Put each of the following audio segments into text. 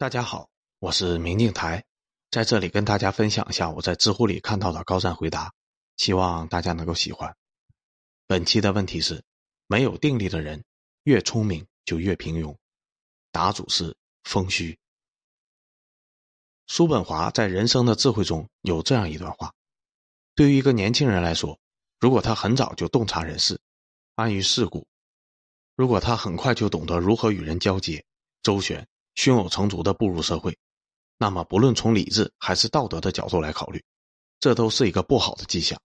大家好，我是明镜台，在这里跟大家分享一下我在知乎里看到的高赞回答，希望大家能够喜欢。本期的问题是：没有定力的人越聪明就越平庸。答主是风虚。叔本华在《人生的智慧》中有这样一段话：对于一个年轻人来说，如果他很早就洞察人事，安于世故；如果他很快就懂得如何与人交接，周旋。胸有成竹的步入社会，那么不论从理智还是道德的角度来考虑，这都是一个不好的迹象。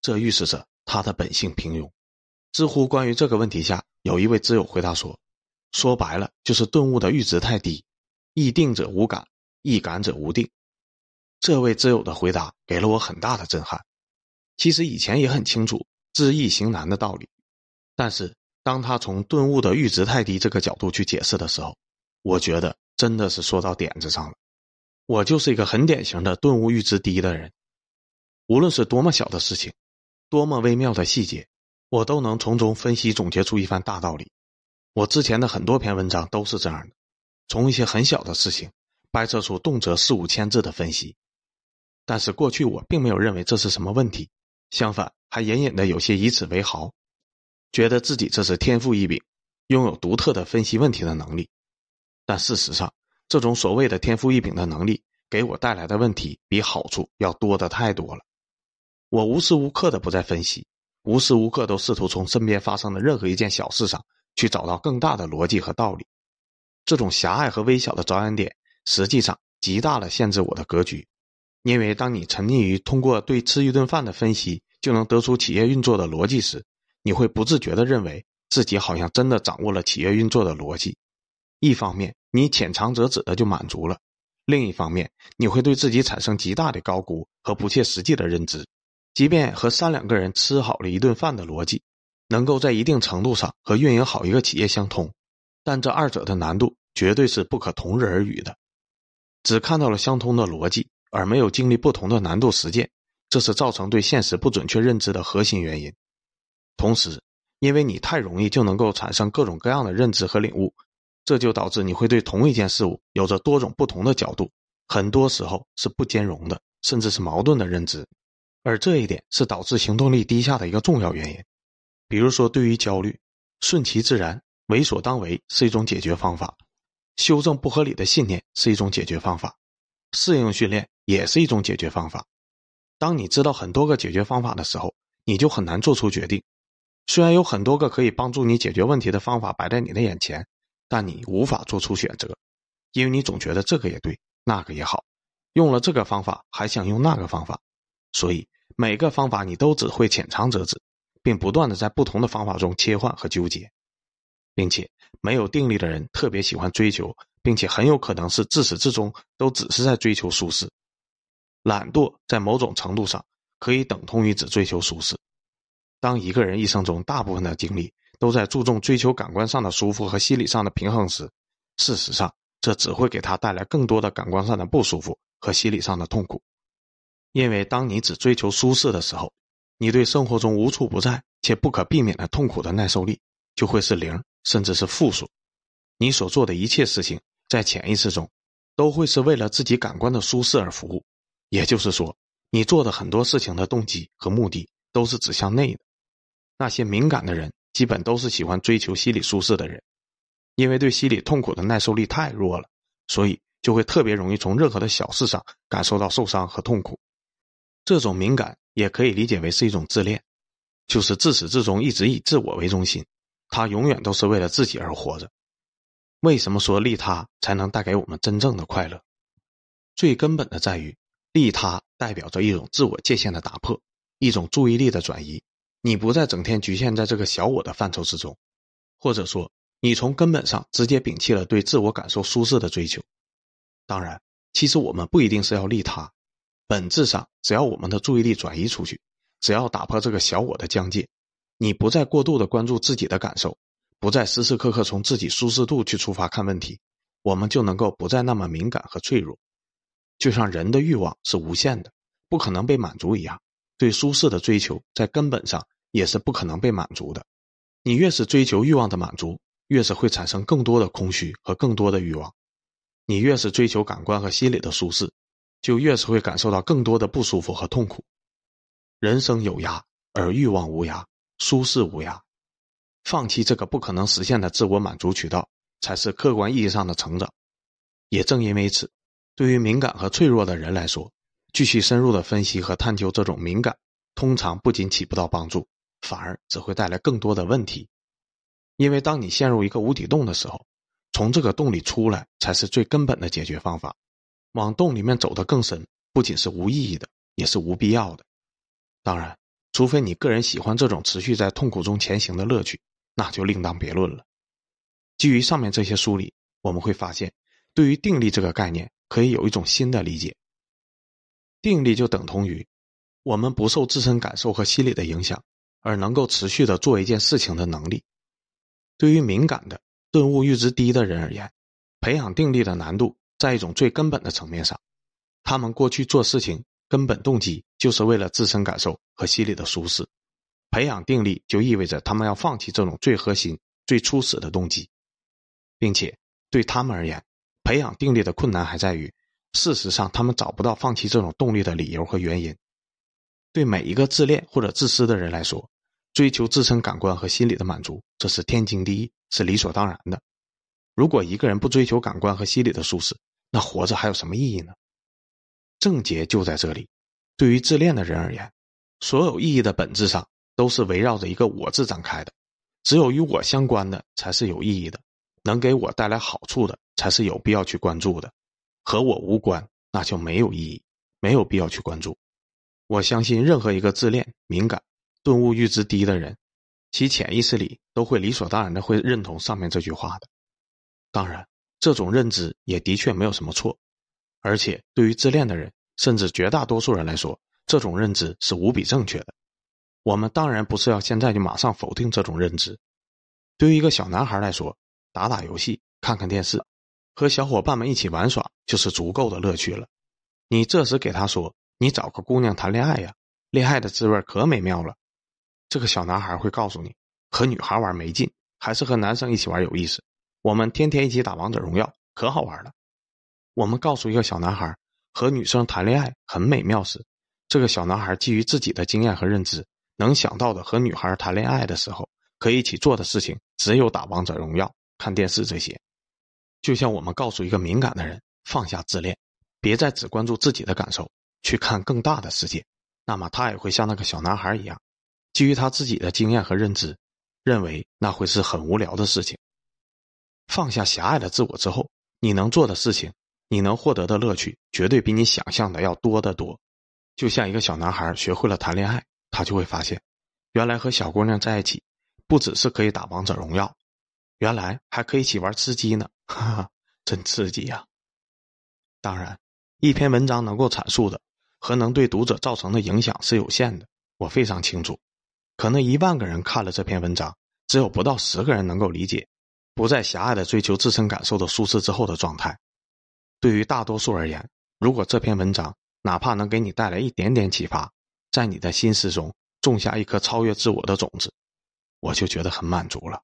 这预示着他的本性平庸。知乎关于这个问题下，有一位知友回答说：“说白了就是顿悟的阈值太低，易定者无感，易感者无定。”这位知友的回答给了我很大的震撼。其实以前也很清楚知易行难的道理，但是当他从顿悟的阈值太低这个角度去解释的时候，我觉得真的是说到点子上了。我就是一个很典型的顿悟阈值低的人，无论是多么小的事情，多么微妙的细节，我都能从中分析总结出一番大道理。我之前的很多篇文章都是这样的，从一些很小的事情掰扯出动辄四五千字的分析。但是过去我并没有认为这是什么问题，相反还隐隐的有些以此为豪，觉得自己这是天赋异禀，拥有独特的分析问题的能力。但事实上，这种所谓的天赋异禀的能力，给我带来的问题比好处要多的太多了。我无时无刻的不在分析，无时无刻都试图从身边发生的任何一件小事上去找到更大的逻辑和道理。这种狭隘和微小的着眼点，实际上极大的限制我的格局。因为当你沉溺于通过对吃一顿饭的分析就能得出企业运作的逻辑时，你会不自觉的认为自己好像真的掌握了企业运作的逻辑。一方面，你浅尝辄止的就满足了；另一方面，你会对自己产生极大的高估和不切实际的认知。即便和三两个人吃好了一顿饭的逻辑，能够在一定程度上和运营好一个企业相通，但这二者的难度绝对是不可同日而语的。只看到了相通的逻辑，而没有经历不同的难度实践，这是造成对现实不准确认知的核心原因。同时，因为你太容易就能够产生各种各样的认知和领悟。这就导致你会对同一件事物有着多种不同的角度，很多时候是不兼容的，甚至是矛盾的认知，而这一点是导致行动力低下的一个重要原因。比如说，对于焦虑，顺其自然、为所当为是一种解决方法；修正不合理的信念是一种解决方法；适应训练也是一种解决方法。当你知道很多个解决方法的时候，你就很难做出决定。虽然有很多个可以帮助你解决问题的方法摆在你的眼前。但你无法做出选择，因为你总觉得这个也对，那个也好，用了这个方法还想用那个方法，所以每个方法你都只会浅尝辄止，并不断的在不同的方法中切换和纠结，并且没有定力的人特别喜欢追求，并且很有可能是自始至终都只是在追求舒适。懒惰在某种程度上可以等同于只追求舒适。当一个人一生中大部分的精力，都在注重追求感官上的舒服和心理上的平衡时，事实上，这只会给他带来更多的感官上的不舒服和心理上的痛苦。因为当你只追求舒适的时候，你对生活中无处不在且不可避免的痛苦的耐受力就会是零，甚至是负数。你所做的一切事情，在潜意识中，都会是为了自己感官的舒适而服务。也就是说，你做的很多事情的动机和目的都是指向内的。那些敏感的人。基本都是喜欢追求心理舒适的人，因为对心理痛苦的耐受力太弱了，所以就会特别容易从任何的小事上感受到受伤和痛苦。这种敏感也可以理解为是一种自恋，就是自始至终一直以自我为中心，他永远都是为了自己而活着。为什么说利他才能带给我们真正的快乐？最根本的在于，利他代表着一种自我界限的打破，一种注意力的转移。你不再整天局限在这个小我的范畴之中，或者说，你从根本上直接摒弃了对自我感受舒适的追求。当然，其实我们不一定是要利他，本质上，只要我们的注意力转移出去，只要打破这个小我的疆界，你不再过度的关注自己的感受，不再时时刻刻从自己舒适度去出发看问题，我们就能够不再那么敏感和脆弱。就像人的欲望是无限的，不可能被满足一样，对舒适的追求在根本上。也是不可能被满足的。你越是追求欲望的满足，越是会产生更多的空虚和更多的欲望。你越是追求感官和心理的舒适，就越是会感受到更多的不舒服和痛苦。人生有涯，而欲望无涯，舒适无涯。放弃这个不可能实现的自我满足渠道，才是客观意义上的成长。也正因为此，对于敏感和脆弱的人来说，继续深入的分析和探究这种敏感，通常不仅起不到帮助，反而只会带来更多的问题。因为当你陷入一个无底洞的时候，从这个洞里出来才是最根本的解决方法。往洞里面走得更深，不仅是无意义的，也是无必要的。当然，除非你个人喜欢这种持续在痛苦中前行的乐趣。那就另当别论了。基于上面这些梳理，我们会发现，对于定力这个概念，可以有一种新的理解。定力就等同于我们不受自身感受和心理的影响，而能够持续的做一件事情的能力。对于敏感的、顿悟阈值低的人而言，培养定力的难度在一种最根本的层面上，他们过去做事情根本动机就是为了自身感受和心理的舒适。培养定力就意味着他们要放弃这种最核心、最初始的动机，并且对他们而言，培养定力的困难还在于，事实上他们找不到放弃这种动力的理由和原因。对每一个自恋或者自私的人来说，追求自身感官和心理的满足，这是天经地义，是理所当然的。如果一个人不追求感官和心理的舒适，那活着还有什么意义呢？症结就在这里。对于自恋的人而言，所有意义的本质上。都是围绕着一个“我”字展开的，只有与我相关的才是有意义的，能给我带来好处的才是有必要去关注的，和我无关那就没有意义，没有必要去关注。我相信任何一个自恋、敏感、顿悟阈值低的人，其潜意识里都会理所当然的会认同上面这句话的。当然，这种认知也的确没有什么错，而且对于自恋的人，甚至绝大多数人来说，这种认知是无比正确的。我们当然不是要现在就马上否定这种认知。对于一个小男孩来说，打打游戏、看看电视，和小伙伴们一起玩耍就是足够的乐趣了。你这时给他说：“你找个姑娘谈恋爱呀，恋爱的滋味可美妙了。”这个小男孩会告诉你：“和女孩玩没劲，还是和男生一起玩有意思。我们天天一起打王者荣耀，可好玩了。”我们告诉一个小男孩和女生谈恋爱很美妙时，这个小男孩基于自己的经验和认知。能想到的和女孩谈恋爱的时候可以一起做的事情，只有打王者荣耀、看电视这些。就像我们告诉一个敏感的人放下自恋，别再只关注自己的感受，去看更大的世界，那么他也会像那个小男孩一样，基于他自己的经验和认知，认为那会是很无聊的事情。放下狭隘的自我之后，你能做的事情，你能获得的乐趣，绝对比你想象的要多得多。就像一个小男孩学会了谈恋爱。他就会发现，原来和小姑娘在一起，不只是可以打王者荣耀，原来还可以一起玩吃鸡呢，哈哈，真刺激呀！当然，一篇文章能够阐述的和能对读者造成的影响是有限的，我非常清楚。可能一万个人看了这篇文章，只有不到十个人能够理解，不再狭隘的追求自身感受的舒适之后的状态。对于大多数而言，如果这篇文章哪怕能给你带来一点点启发，在你的心思中种下一颗超越自我的种子，我就觉得很满足了。